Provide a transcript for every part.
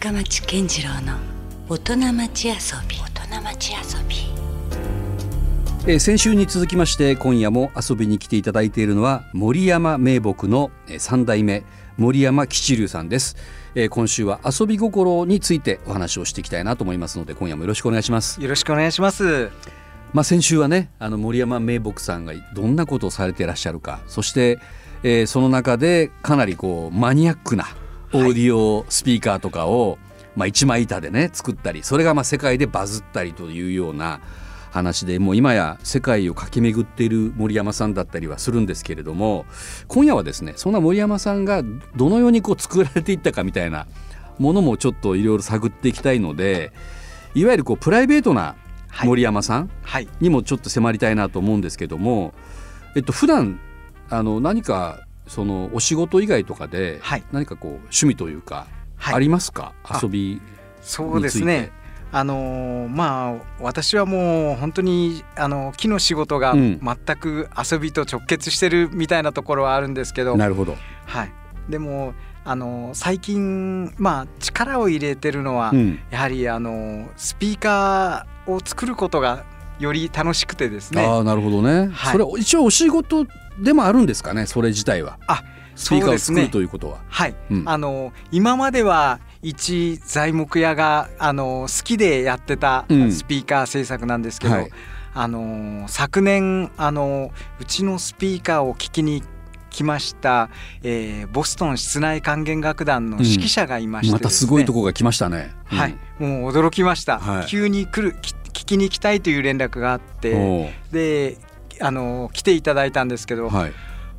深町健次郎の大人町遊び。大人町遊びえー先週に続きまして今夜も遊びに来ていただいているのは森山名木のえー三代目森山吉龍さんです、えー今週は遊び心についてお話をしていきたいなと思いますので今夜もよろしくお願いします。よろしくお願いします。まあ先週はねあの森山名木さんがどんなことをされていらっしゃるかそして、えーその中でかなりこうマニアックなオーディオスピーカーとかを、まあ、一枚板でね作ったりそれがまあ世界でバズったりというような話でもう今や世界を駆け巡っている森山さんだったりはするんですけれども今夜はですねそんな森山さんがどのようにこう作られていったかみたいなものもちょっといろいろ探っていきたいのでいわゆるこうプライベートなはい森山さん、はい。にもちょっと迫りたいなと思うんですけども、えっと普段あの何かそのお仕事以外とかではい。何かこう趣味というかはい。ありますか、あ遊びそうですね。あのーまあ私はもう本当にあの木の仕事がうん。全く遊びと直結してるみたいなところはあるんですけど、なるほど、はい。でもあのー最近まあ力を入れてるのは、うん。やはりあのースピーカーを作ることがより楽しくてですね。ああなるほどね、はい。それ一応お仕事でもあるんですかねそれ自体は。あ、スピーカーを作るそうですね。ということは。はい、うん。あの今までは一材木屋があの好きでやってたうん。スピーカー制作なんですけど、はい。あの昨年あのうちのスピーカーを聞きに来ました、えーボストン室内管弦楽団の指揮者がいましてまたすごいとこ、こが来ましたね。うん。はい、もう驚きました、はい。急に来るき聞きに行きたいという連絡があってであの来ていただいたんですけど、はい。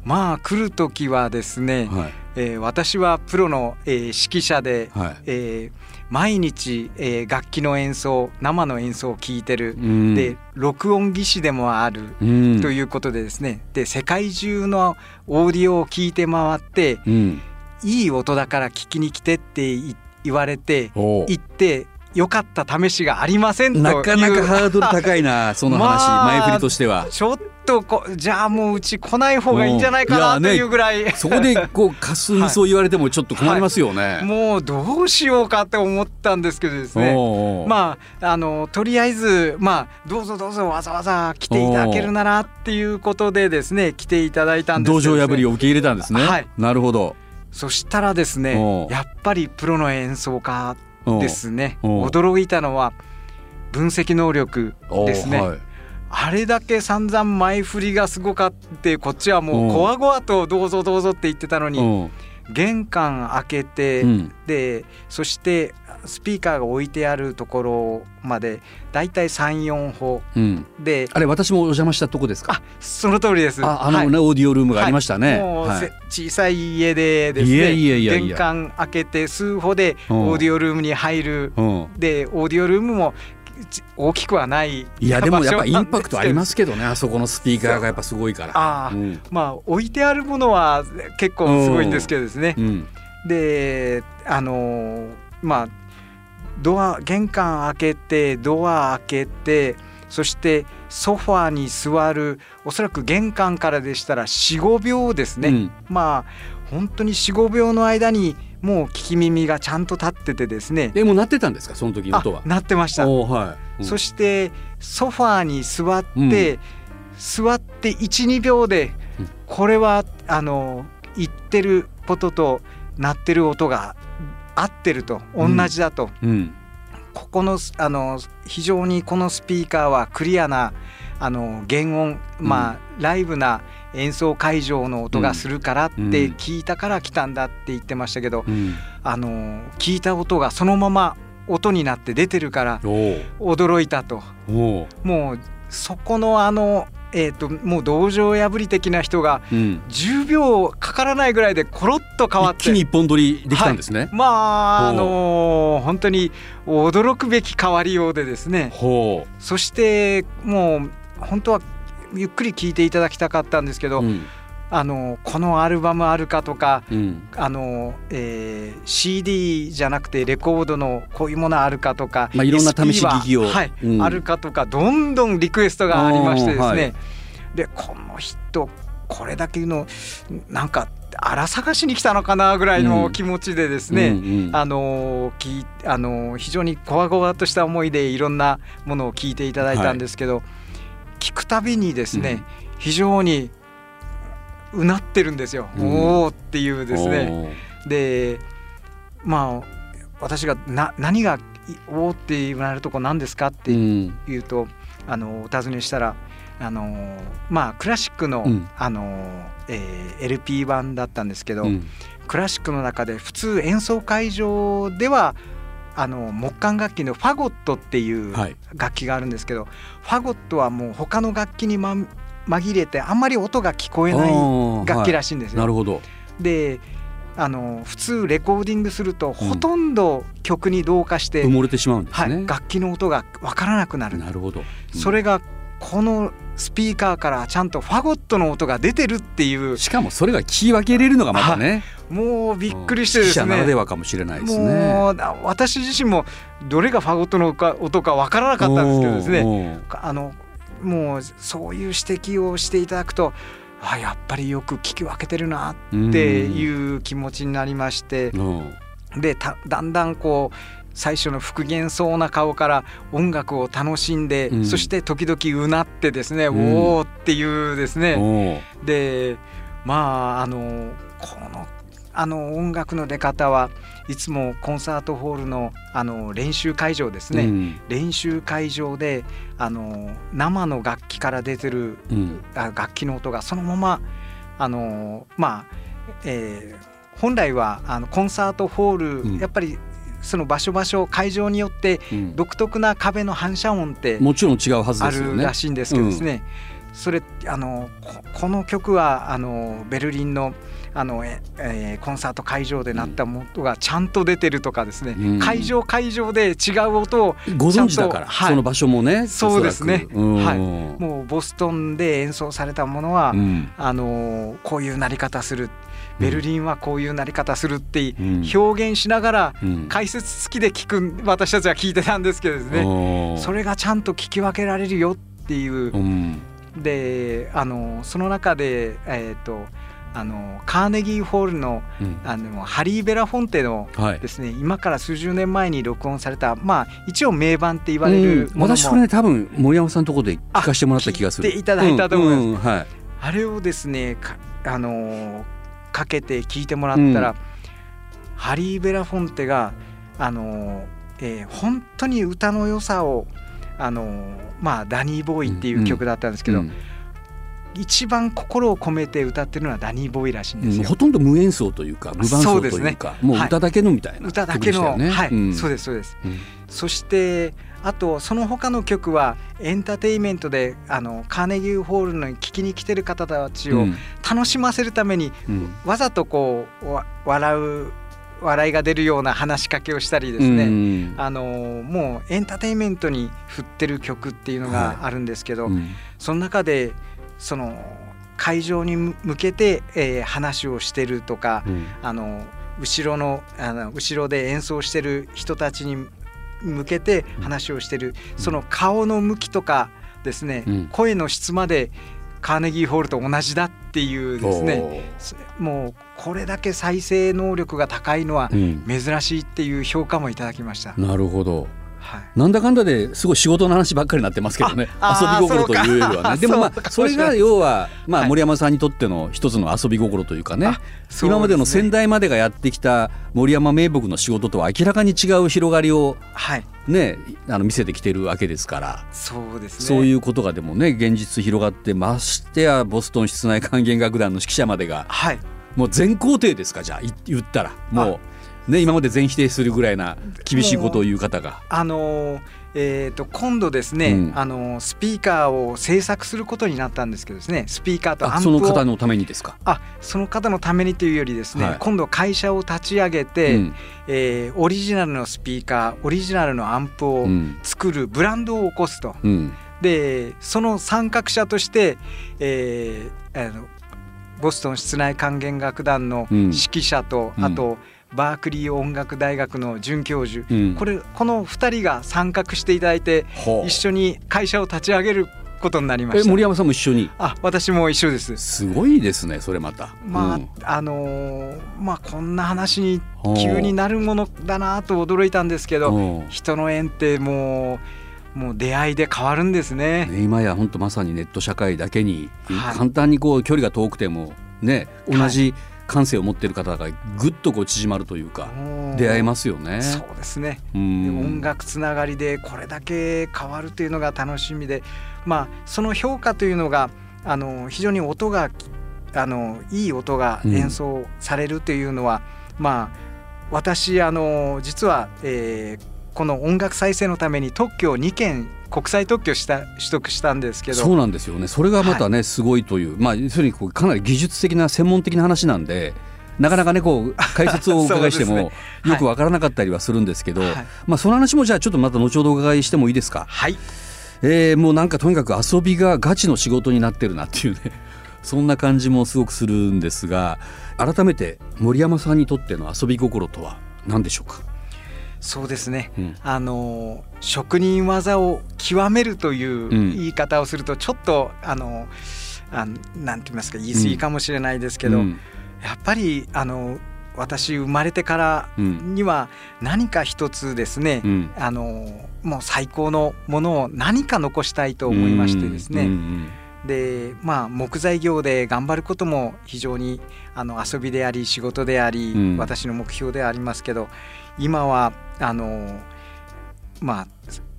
まあ来る時はですね、はい。えー私はプロの、えー指揮者で、はい。えー毎日、えー楽器の演奏生の演奏を聴いてる、うん。で録音技師でもある、うん。ということでですね。で世界中のオーディオを聞いて回ってうん。いい音だから聞きに来てってい言われて行ってよかった試しがありませんという。なかなかハードル高いなその話、まあ前振りとしては。ちょっとこじゃあもううち来ない方がいいんじゃないかなというぐらい、そこでこうかすみそう言われてもちょっと困りますよね。もうどうしようかって思ったんですけどですね。まああのとりあえずまあどうぞどうぞわざわざ来ていただけるならっていうことでですね来ていただいたんです道けど。ね場破りを受け入れたんですね。はい。なるほど。そしたらですねやっぱりプロの演奏家ですね。驚いたのは分析能力ですね、はいあれだけ散々前振りがすごかってこっちはもおううこわごわとどうぞどうぞって言ってたのに玄関開けて、うん。でそしてスピーカーが置いてあるところまでだいたい34歩。うん。であれ私もお邪魔したとこですか？あその通りです。ああのね、はい。オーディオルームがありましたね。もうはい。せ小さい家でですねいやいやいやいや。玄関開けて数歩でうん。オーディオルームに入る。うん。でオーディオルームもち大きくはないいやでもやっぱインパクトありますすけどねあそこのスピーカーがやっぱすごいから。ああ、うん。まあ置いてあるものは結構すごいんですけどですね。うん。であのーまあドア玄関開けてドア開けてそしてソファーに座るおそらく玄関からでしたら45秒ですね、うん。まあ本当に45秒の間にもう聞き耳がちゃんと立っててですね。でも鳴ってたんですか？その時音は。なってました、はい。そししてソファーに座って、座って12秒でうん。これはあの言ってることと鳴ってる音が合ってると同じだと、うん。ここのあの非常にこのスピーカーはクリアなあの原音まあ、ライブな演奏会場の音がするからってうん聞いたから来たんだって言ってましたけど、うん。あの聞いた音がそのまま音になって出てるから驚いたと。もうそこのあのえー、ともう道場破り的な人がうん。10秒かからないぐらいでコロッと変わって。一気に一本取りできたんですね。まああのー本当に驚くべき変わりようでですね。ほそしてもう本当はゆっくり聞いていただきたかったんですけう。ど、うん。あのこのアルバムあるかとかうん。あの、えー CD じゃなくてレコードのこういうものあるかとか、まあいろんな試し聞きを。ははいうん。あるかとかどんどんリクエストがありましてですね、はい。でこの人これだけのなんか荒探しに来たのかなぐらいの気持ちでですね、うんうん。あのきあの非常にこわごわとした思いでいろんなものを聞いていただいたんですけど、聞くたびにですね、うん。非常にうなってるんですよ、うん。おおっていうですね。でまあ私がな何がいおおって言われるとこ何ですかって言うと、あのお尋ねしたらあのまあクラシックの,、うん。あのえー LP 版だったんですけど、うん。クラシックの中で普通演奏会場ではあの木管楽器のファゴットっていうはい楽器があるんですけど、ファゴットはもう他の楽器に、ま、紛れてあんまり音が聞こえない楽器らしいんですよ。なるほどであの普通レコーディングするとほとんど曲に同化して、埋もれてしまうんですね、はい、楽器の音がわからなくなる。なるほど、それがこのスピーカーからちゃんとファゴットの音が出てるっていう。しかもそれが聞き分けれるのがまたね。もうびっくりしてです指揮者ならでねはかもしれないですね。もうあ私自身もどれがファゴットの音かわからなかったんですけどですね。ねあのもうそういう指摘をしていただくとあやっぱりよく聞き分けてるなっていう気持ちになりまして。うん。でただんだんこう最初の復元そうな顔から音楽を楽しんで、うん。そして時々うなってですね、うん。おおっていうですね、でまああのこのあの音楽の出方はいつもコンサートホールのあの練習会場ですね、うん。練習会場であの生の楽器から出てるうん。あ楽器の音がそのままあのまあ、えー本来はあのコンサートホール、うん。やっぱりその場所場所会場によってうん。独特な壁の反射音ってもちろん違うはずあですよね。るらしいんですけどですね、それあのここの曲はあのベルリンのあの、ええーコンサート会場で鳴った音がちゃんと出てるとかですね、うん。会場会場で違う音をご存知だから、はい。その場所もねそうですね。はい。もうボストンで演奏されたものは、うん。あのこういう鳴り方するベルリンはこういう鳴り方するってうん。表現しながらうん。解説付きで聞く私たちは聞いてたんですけどですね。それがちゃんと聞き分けられるよっていう。うん。であのその中で、えー、とあのカーネギーホールのうん。あのハリー・ベラフォンテのはい。ですね今から数十年前に録音されたまあ一応名盤って言われるうん。ものも、私これね多分森山さんのところで聞かせてもらった気がする。あ聞いていただいたと思います。うんうんはい。あれをですねかあのかけて聞いてもらったら、うん。ハリー・ベラフォンテがあの、えー本当に歌の良さをあのまあダニー・ボーイっていう曲だったんですけど、うん。一番心を込めて歌ってるのはダニー・ボーイらしいんですよ。うん。ほとんど無演奏というか無伴奏というかもう歌だけのみたいな歌だけの、はい、うん。そうですそうです。うん。そしてあとその他の曲はエンターテインメントであのカーネギーホールに聞きに来てる方たちをうん。楽しませるためにうん。わざとこうわ笑う笑いが出るような話しかけをしたりですね、うんあのもうエンターテインメントに振ってる曲っていうのがあるんですけど、うん。その中でその会場に向けて、えー話をしてるとか、うん。あの後ろのあの後ろで演奏してる人たちに向けて話をしてる、その顔の向きとかですね、うん。声の質までカーネギーホールと同じだっていうですねもうこれだけ再生能力が高いのはうん。珍しいっていう評価もいただきました。なるほどはい。なんだかんだですごい仕事の話ばっかりになってますけどね。遊び心というよりはね。でもまあそれが要はまはい。あ森山さんにとっての一つの遊び心というかね。あそう今までの先代までがやってきた森山名木の仕事とは明らかに違う広がりをはい。ねあの見せてきてるわけですから。そうですね。そういうことがでもね現実広がってましてやボストン室内管弦楽団の指揮者までが。はい。もう全肯定ですかじゃあい言ったら。もうね今まで全否定するぐらいな厳しいことを言う方が。あのーえー、と今度ですね、うん。あのースピーカーを制作することになったんですけどですねスピーカーとアンプをの方のためにですか？あその方のためにというよりですね、はい。今度会社を立ち上げて、うん。えーオリジナルのスピーカーオリジナルのアンプをうん。作るブランドを起こすと。うん。でその参画者として、えーあのボストン室内管弦楽団のうん。指揮者と、うん。あとバークリー音楽大学の准教授、うんこれこの2人が参画していただいて一緒に会社を立ち上げることになりました。え森山さんも一緒に？あ私も一緒です。すごいですねそれまた。まあ、うんあのーまあこんな話に急になるものだなと驚いたんですけど、うん人の縁ってもうもう出会いで変わるんですね。ね今や本当まさにネット社会だけに、はい簡単にこう距離が遠くてもね同じ感性を持っている方がぐっとこう縮まるというか、出会えますよね。そうですね。うでん音楽つながりでこれだけ変わるというのが楽しみで、まあその評価というのがあの非常に音があのいい音が演奏されるというのは、まあ私あの実は、えーこの音楽再生のために特許を2件国際特許した取得したんですけど。そうなんですよね。それがまたね、すごいという。まあ要するにこうかなり技術的な専門的な話なんでなかなかねこう解説を お伺いしても、ねよくわからなかったりはするんですけど、はい。まあその話もじゃあちょっとまた後ほどお伺いしてもいいですか？はい。えーもうなんかとにかく遊びがガチの仕事になってるなっていうね。そんな感じもすごくするんですが改めて森山さんにとっての遊び心とは何でしょうか、そうですね。うん。あの職人技を極めるといううん。言い方をするとちょっとあのあのなんて言いますか言い過ぎかもしれないですけど、うん。やっぱりあの私生まれてからうん。には何か一つですね、うん。あのもう最高のものを何か残したいと思いましてですね、うんでまあ木材業で頑張ることも非常にあの遊びであり仕事であり、うん。私の目標ではありますけど今はあのまあ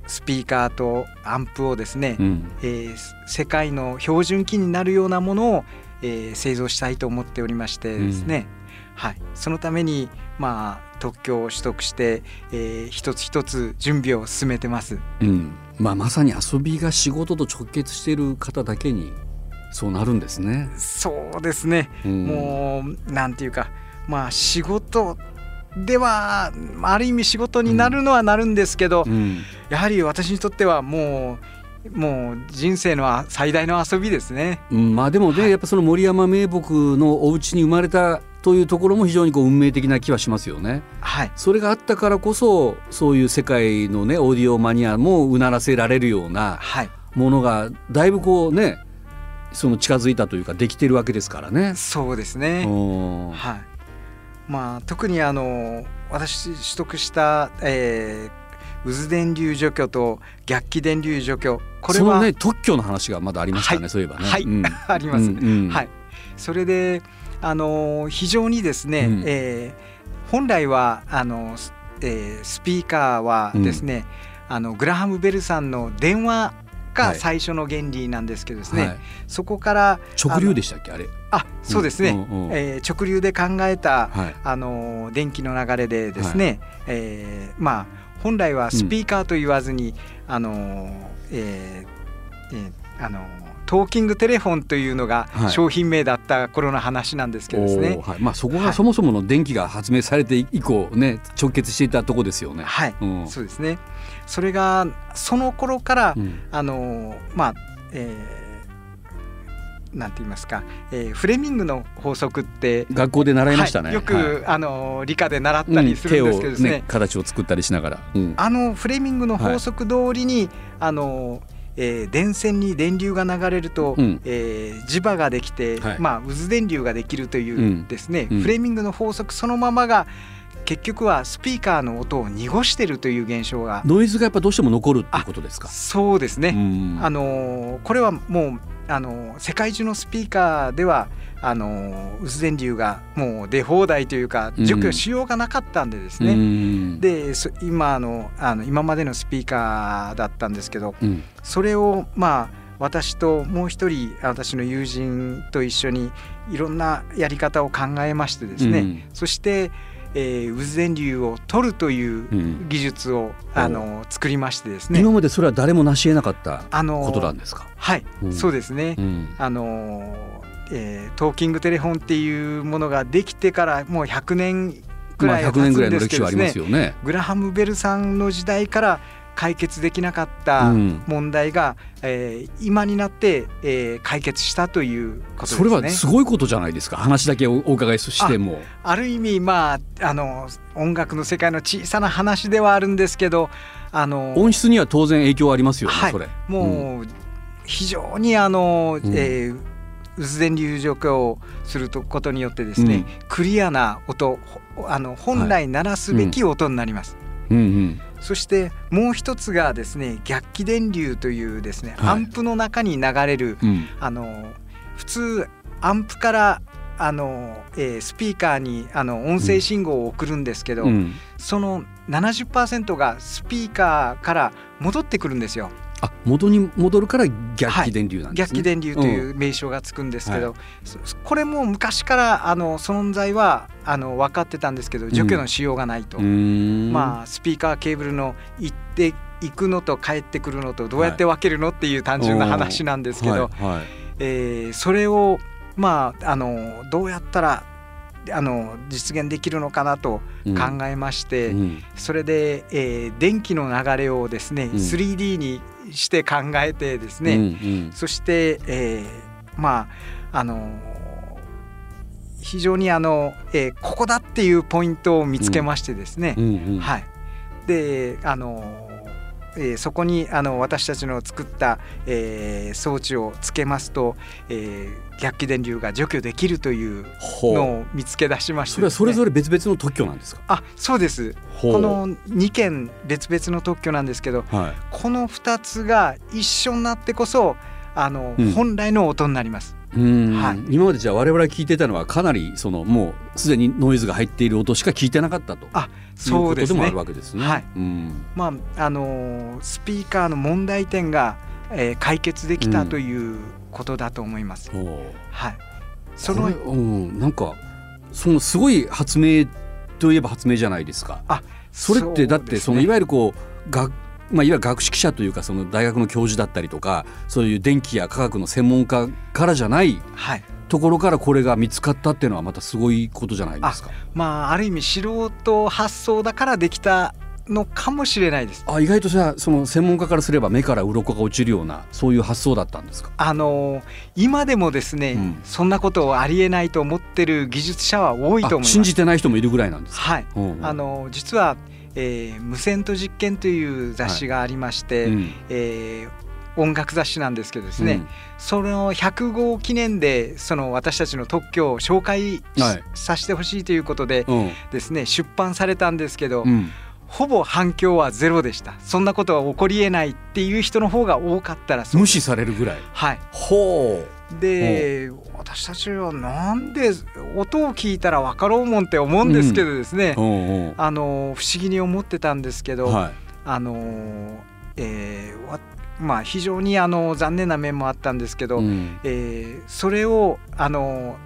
スピーカーとアンプをですね、うん。うんえー世界の標準機になるようなものを、えー製造したいと思っておりましてですね、はい、そのために、まあ、特許を取得して、えー一つ一つ準備を進めてます。うん。まあ、まさに遊びが仕事と直結している方だけにそうなるんですね。そうですね、うん。もうなんていうかまあ仕事ではある意味仕事になるのはなるんですけど、うん。やはり私にとってはもうもう人生のあ最大の遊びですね。うん。まあでもね、はい。やっぱその森山名木のお家に生まれたというところも非常にこう運命的な気はしますよね。はいそれがあったからこそそういう世界のねオーディオマニアもうならせられるようなはいものがだいぶこうねその近づいたというかできてるわけですからね。そうですね。うんはい。まあ特にあの私取得した、えー渦電流除去と逆気電流除去これは、ね特許の話がまだありましたね、はいそういえばね。はいうん あります。うんうんはい。それであの非常にですね、うん。えー本来はあの、スえースピーカーはですね、あのグラハムベルさんの電話はい。が最初の原理なんですけどですね、はい。そこから直流でしたっけあれ？あそうですね、うんうんうん。えー直流で考えた、はい。あの電気の流れでですね、えーまあ本来はスピーカーと言わずに、あのえーえーあのトーキングテレフォンというのがはい商品名だった頃の話なんですけどですね。はい、まあそこはいがそもそもの電気が発明されて以降ね直結していたとこですよね。はい、うんそうですね。それがその頃から、うんあのまあ、えーなんて言いますか、えーフレミングの法則って学校で習いましたね。はいよく、はいあの理科で習ったりするんですけどね,、手をね形を作ったりしながら。うんあのフレミングの法則通りに、あのえー電線に電流が流れると、うん。えー磁場ができて、はい。まあ、渦電流ができるといううんですね、うん。フレミングの法則そのままが結局はスピーカーの音を濁してるという現象が。ノイズがやっぱどうしても残るっていうことですか？そうですね、うん。あのこれはもうあの世界中のスピーカーではあの渦電流がもう出放題というかうん。除去しようがなかったんでですね、うん。でそ今のあの今までのスピーカーだったんですけどうん。それをまあ私ともう一人私の友人と一緒にいろんなやり方を考えましてですね、うん。そして、えー渦電流を取るといううん。技術を、あの作りましてですね。今までそれは誰も成し得なかったあのことなんですか？はい、うん。そうですね、うん。あのえートーキングテレフォンっていうものができてからもう100年くまあ100らいは経つん年ぐらいの歴史はありますよね。グラハム・ベルさんの時代から解決できなかったうん。問題が、えー今になって、えー解決したということですね。それはすごいことじゃないですか。話だけおお伺いしても。ある意味まああの音楽の世界の小さな話ではあるんですけどあの音質には当然影響ありますよね、はい。それ。もう、非常にあの、うん。えー渦電流除去をすることによってですね、うん。クリアな音ほあの本来鳴らすべき音になります。うんうんそしてもう一つがですね逆気電流というですね、はい。アンプの中に流れるうん。あの普通アンプからあの、えースピーカーにあの音声信号を送るんですけど、うん。その70%がスピーカーから戻ってくるんですよ。あ元に戻るから逆気電流なんですね。逆気電流という名称がつくんですけど、そこれも昔からあの存在はあの分かってたんですけど除去のしようがないと、うん。まあスピーカーケーブルの行って行くのと帰ってくるのとどうやって分けるのっていう単純な話なんですけど、はいはい。えーそれをまああのどうやったらあの実現できるのかなとうん。考えまして、うん。それで、えー電気の流れをですね、ん。3D にして考えてですね、うんうん。そして、えーまああの非常にあの、えーここだっていうポイントを見つけましてですね、うんうんはい、であの、えーそこにあの私たちの作った、えー装置をつけますと、えー逆気電流が除去できるというのを見つけ出しましてそれはそれぞれれ別々の特許なんですか？あそうです。この2件別々の特許なんですけどはい。この2つが一緒になってこそあの、うん。本来の音になります。うん。はい。今までじゃあ我々が聞いてたのはかなりそのもうすでにノイズが入っている音しか聞いてなかったと。あいうそうですね。ことでもあるわけですね。はい。うん。まああのスピーカーの問題点が、えー解決できたということだと思います。ほう。はい。そのうん。なんかそのすごい発明といえば発明じゃないですか。あそれってだってそのいわゆるゆるこうがまあ、いわゆる学識者というかその大学の教授だったりとかそういう電気や科学の専門家からじゃないはい。ところからこれが見つかったっていうのはまたすごいことじゃないですか。まあある意味素人発想だからできたのかもしれないです。あ意外とじゃあその専門家からすれば目から鱗が落ちるようなそういう発想だったんですか？あの今でもですね、うんそんなことをありえないと思ってる技術者は多いと思います。あ信じてない人もいるぐらいなんですか？はい。うんうんあの実は、えー無線と実験という雑誌がありまして、うん。えー音楽雑誌なんですけどですね、うん。その100号記念でその私たちの特許を紹介しはいさせてほしいということでうんですね出版されたんですけど、うん。ほぼ反響はゼロでした。そんなことは起こりえないっていう人の方が多かったら無視されるぐらい。はい。ほで私たちはなんで音を聞いたら分かろうもんって思うんですけどですね、う。うん。うん。あの不思議に思ってたんですけど、はい。あのえーわまあ非常にあの残念な面もあったんですけど、うん。えーそれをあの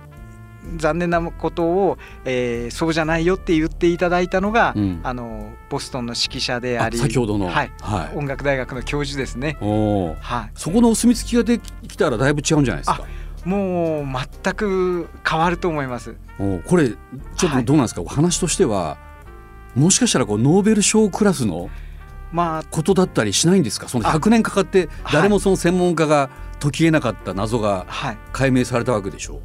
残念なことを、えーそうじゃないよって言っていただいたのが、うんあのボストンの指揮者でああり先ほどの。はいはい。音楽大学の教授ですね。おーはい、そこのお墨付きができたらだいぶ違うんじゃないですか？もう全く変わると思います。おこれちょっとどうなんですか、話としてはもしかしたらこうノーベル賞クラスのまあことだったりしないんですか？その100年かかってはい。誰もその専門家が解きえなかった謎がはい。解明されたわけでしょ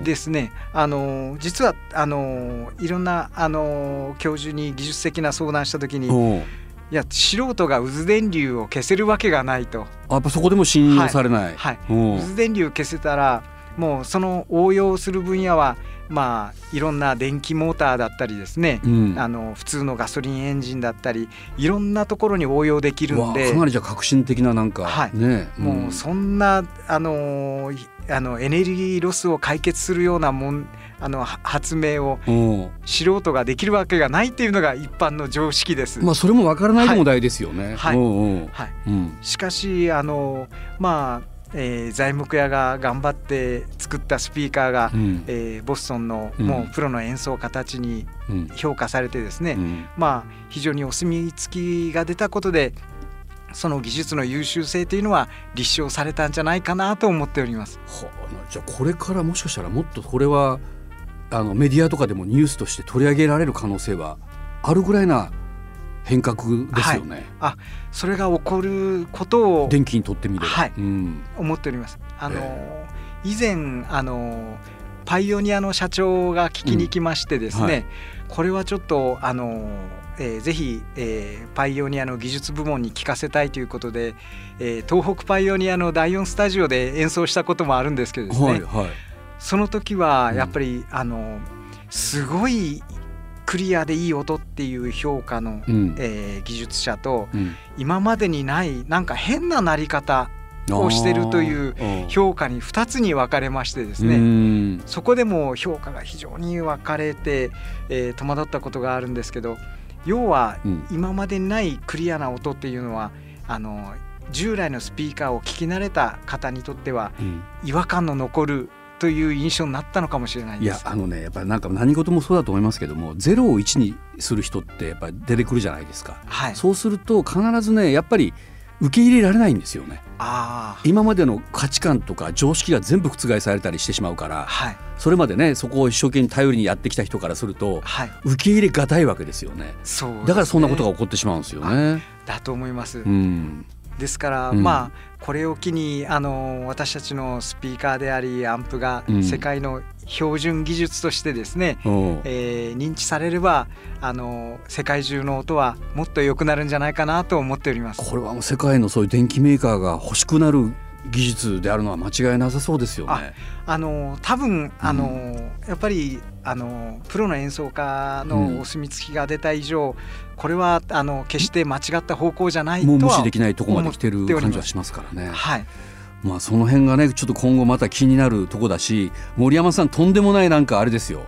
ですね、あの実はあのいろんなあの教授に技術的な相談した時に、う。いうんや素人が渦電流を消せるわけがないと、あやっぱそこでも信用されない。はい、う。ん渦電流消せたらもうその応用する分野はまあいろんな電気モーターだったりですね、うん。あの普通のガソリンエンジンだったりいろんなところに応用できるんでかなりじゃあ革新的ななんか、はい。ね。もうそんなあのいあのエネルギーロスを解決するようなもんあのは発明をうん。素人ができるわけがないっていうのが一般の常識です。まあそれもわからないでもないですよね。はい。うんうん。はい、うん。しかしあのまあ、えー材木屋が頑張って作ったスピーカーが、うん。えーボストンのうん。もうプロの演奏家たちにうん。評価されてですね、うん。まあ非常にお墨付きが出たことでその技術の優秀性というのは立証されたんじゃないかなと思っております。はあじゃあこれからもしかしたらもっとこれはあのメディアとかでもニュースとして取り上げられる可能性はあるぐらいな変革ですよね。それが起こることを電気にとってみれば。はい。うん。思っております。あの、え以前あのパイオニアの社長が聞きに来ましてですね、うんはい。これはちょっとあの、えー、ぜひ、えー、パイオニアの技術部門に聞かせたいということで、えー、東北パイオニアの第4スタジオで演奏したこともあるんですけどですね、はいはい、その時はやっぱり、うん、あのすごいクリアでいい音っていう評価の、うん、えー、技術者と、うん、今までにないなんか変な鳴り方をしてるという評価に2つに分かれましてですね。そこでも評価が非常に分かれて、えー、戸惑ったことがあるんですけど要は今までにないクリアな音っていうのはあの従来のスピーカーを聞き慣れた方にとっては違和感の残るという印象になったのかもしれないいやあのねやっぱりなんか何事もそうだと思いますけども0を1にする人ってやっぱり出てくるじゃないですか、はい、そうすると必ずねやっぱり受け入れられないんですよね。今までの価値観とか常識が全部覆されたりしてしまうから、はい、それまでねそこを一生懸命頼りにやってきた人からすると、はい、受け入れがたいわけですよね、ね、だからそんなことが起こってしまうんですよね。だと思います、うんですから、うん、まあこれを機にあの私たちのスピーカーでありアンプが世界の標準技術としてですね、う。ん、えー、認知されればあの世界中の音はもっと良くなるんじゃないかなと思っております。これはもう世界のそういう電機メーカーが欲しくなる技術であるのは間違いなさそうですよね。あの多分あの、うん、やっぱりあのプロの演奏家のお墨付きが出た以上、うん、これはあの決して間違った方向じゃないとはもう無視できないところまで来てる感じはしますからね。はい。まあその辺がねちょっと今後また気になるとこだし森山さんとんでもないなんかあれですよ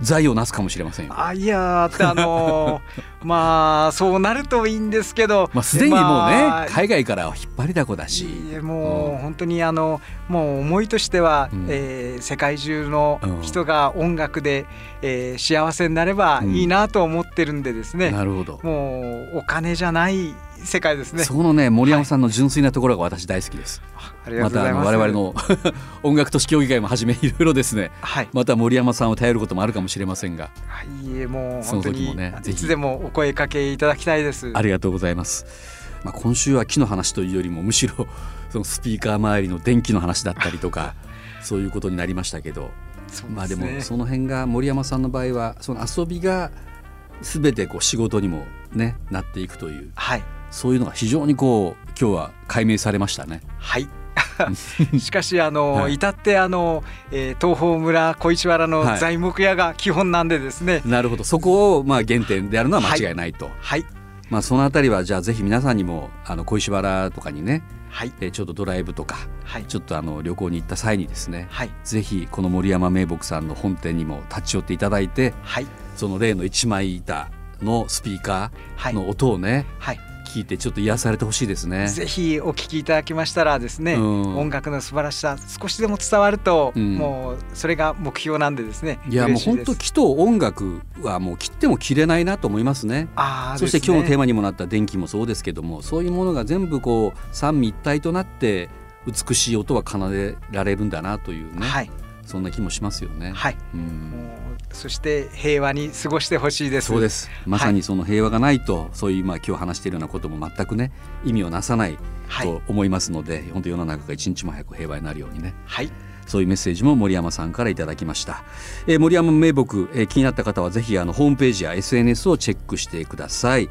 財をなすかもしれませんあいやあのー、まあそうなるといいんですけど。まあすでにもうね、まあ、海外から引っ張りだこだし。もう本当にあのもう思いとしては、うん、えー、世界中の人が音楽で、えー、幸せになればいいなと思ってるんでですね、うん、なるほど。もうお金じゃない世界ですね。そのね森山さんの純粋なところが私大好きです、はい、またあの我々の 音楽都市協議会もはじめいろいろですね、はい、また森山さんを頼ることもあるかもしれませんが。はいもう本当にねいつでもお声かけいただきたいです。ありがとうございます。まあ今週は木の話というよりもむしろそのスピーカー周りの電気の話だったりとか そういうことになりましたけど、ね、まあでもその辺が森山さんの場合はその遊びが全てこう仕事にもねなっていくという、はい、そういうのが非常にこう今日は解明されましたね。はい。しかしあの、はい、至ってあの、えー、東峰村小石原の材木屋が基本なんでですね、はい、なるほど。そこをまあ原点であるのは間違いないと、はい、はい、まあ、そのあたりはじゃあぜひ皆さんにもあの小石原とかにね、はい、えちょっとドライブとか、はい、ちょっとあの旅行に行った際にですね、はい、ぜひこの森山名木さんの本店にも立ち寄っていただいて、はい、その例の一枚板のスピーカーの音をね、はい、聞いてちょっと癒されてほしいですね。ぜひお聞きいただきましたらですね、うん、音楽の素晴らしさ少しでも伝わると、うん、もうそれが目標なんでですねいやもう本当木と音楽はもう切っても切れないなと思いますね。あそして今日のテーマにもなった電気もそうですけどもそういうものが全部こう三位一体となって美しい音は奏でられるんだなというね、はい、そんな気もしますよね。はい、うんそして平和に過ごしてほしいです。そうです。まさにその平和がないと、はい、そういうまあ今日話しているようなことも全くね意味をなさないと思いますので、はい、本当世の中が一日も早く平和になるようにね、はい、そういうメッセージも森山さんからいただきました、えー、森山名木、えー、気になった方はぜひあのホームページや SNS をチェックしてください。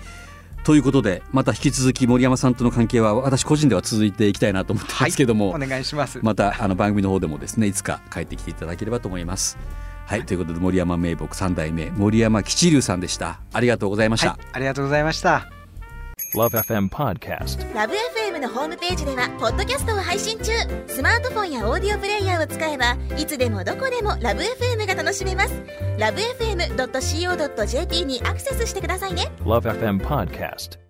ということでまた引き続き森山さんとの関係は私個人では続いていきたいなと思ってますけども、はい、お願いします。またあの番組の方でもですねいつか帰ってきていただければと思いますはい、ということで森山名木三代目森山吉龍さんでした。ありがとうございました、はい、ありがとうございました。LoveFM Podcast LoveFM のホームページではポッドキャストを配信中。スマートフォンやオーディオプレイヤーを使えばいつでもどこでも LoveFM が楽しめます。LoveFM.co.jp にアクセスしてくださいね。LoveFM Podcast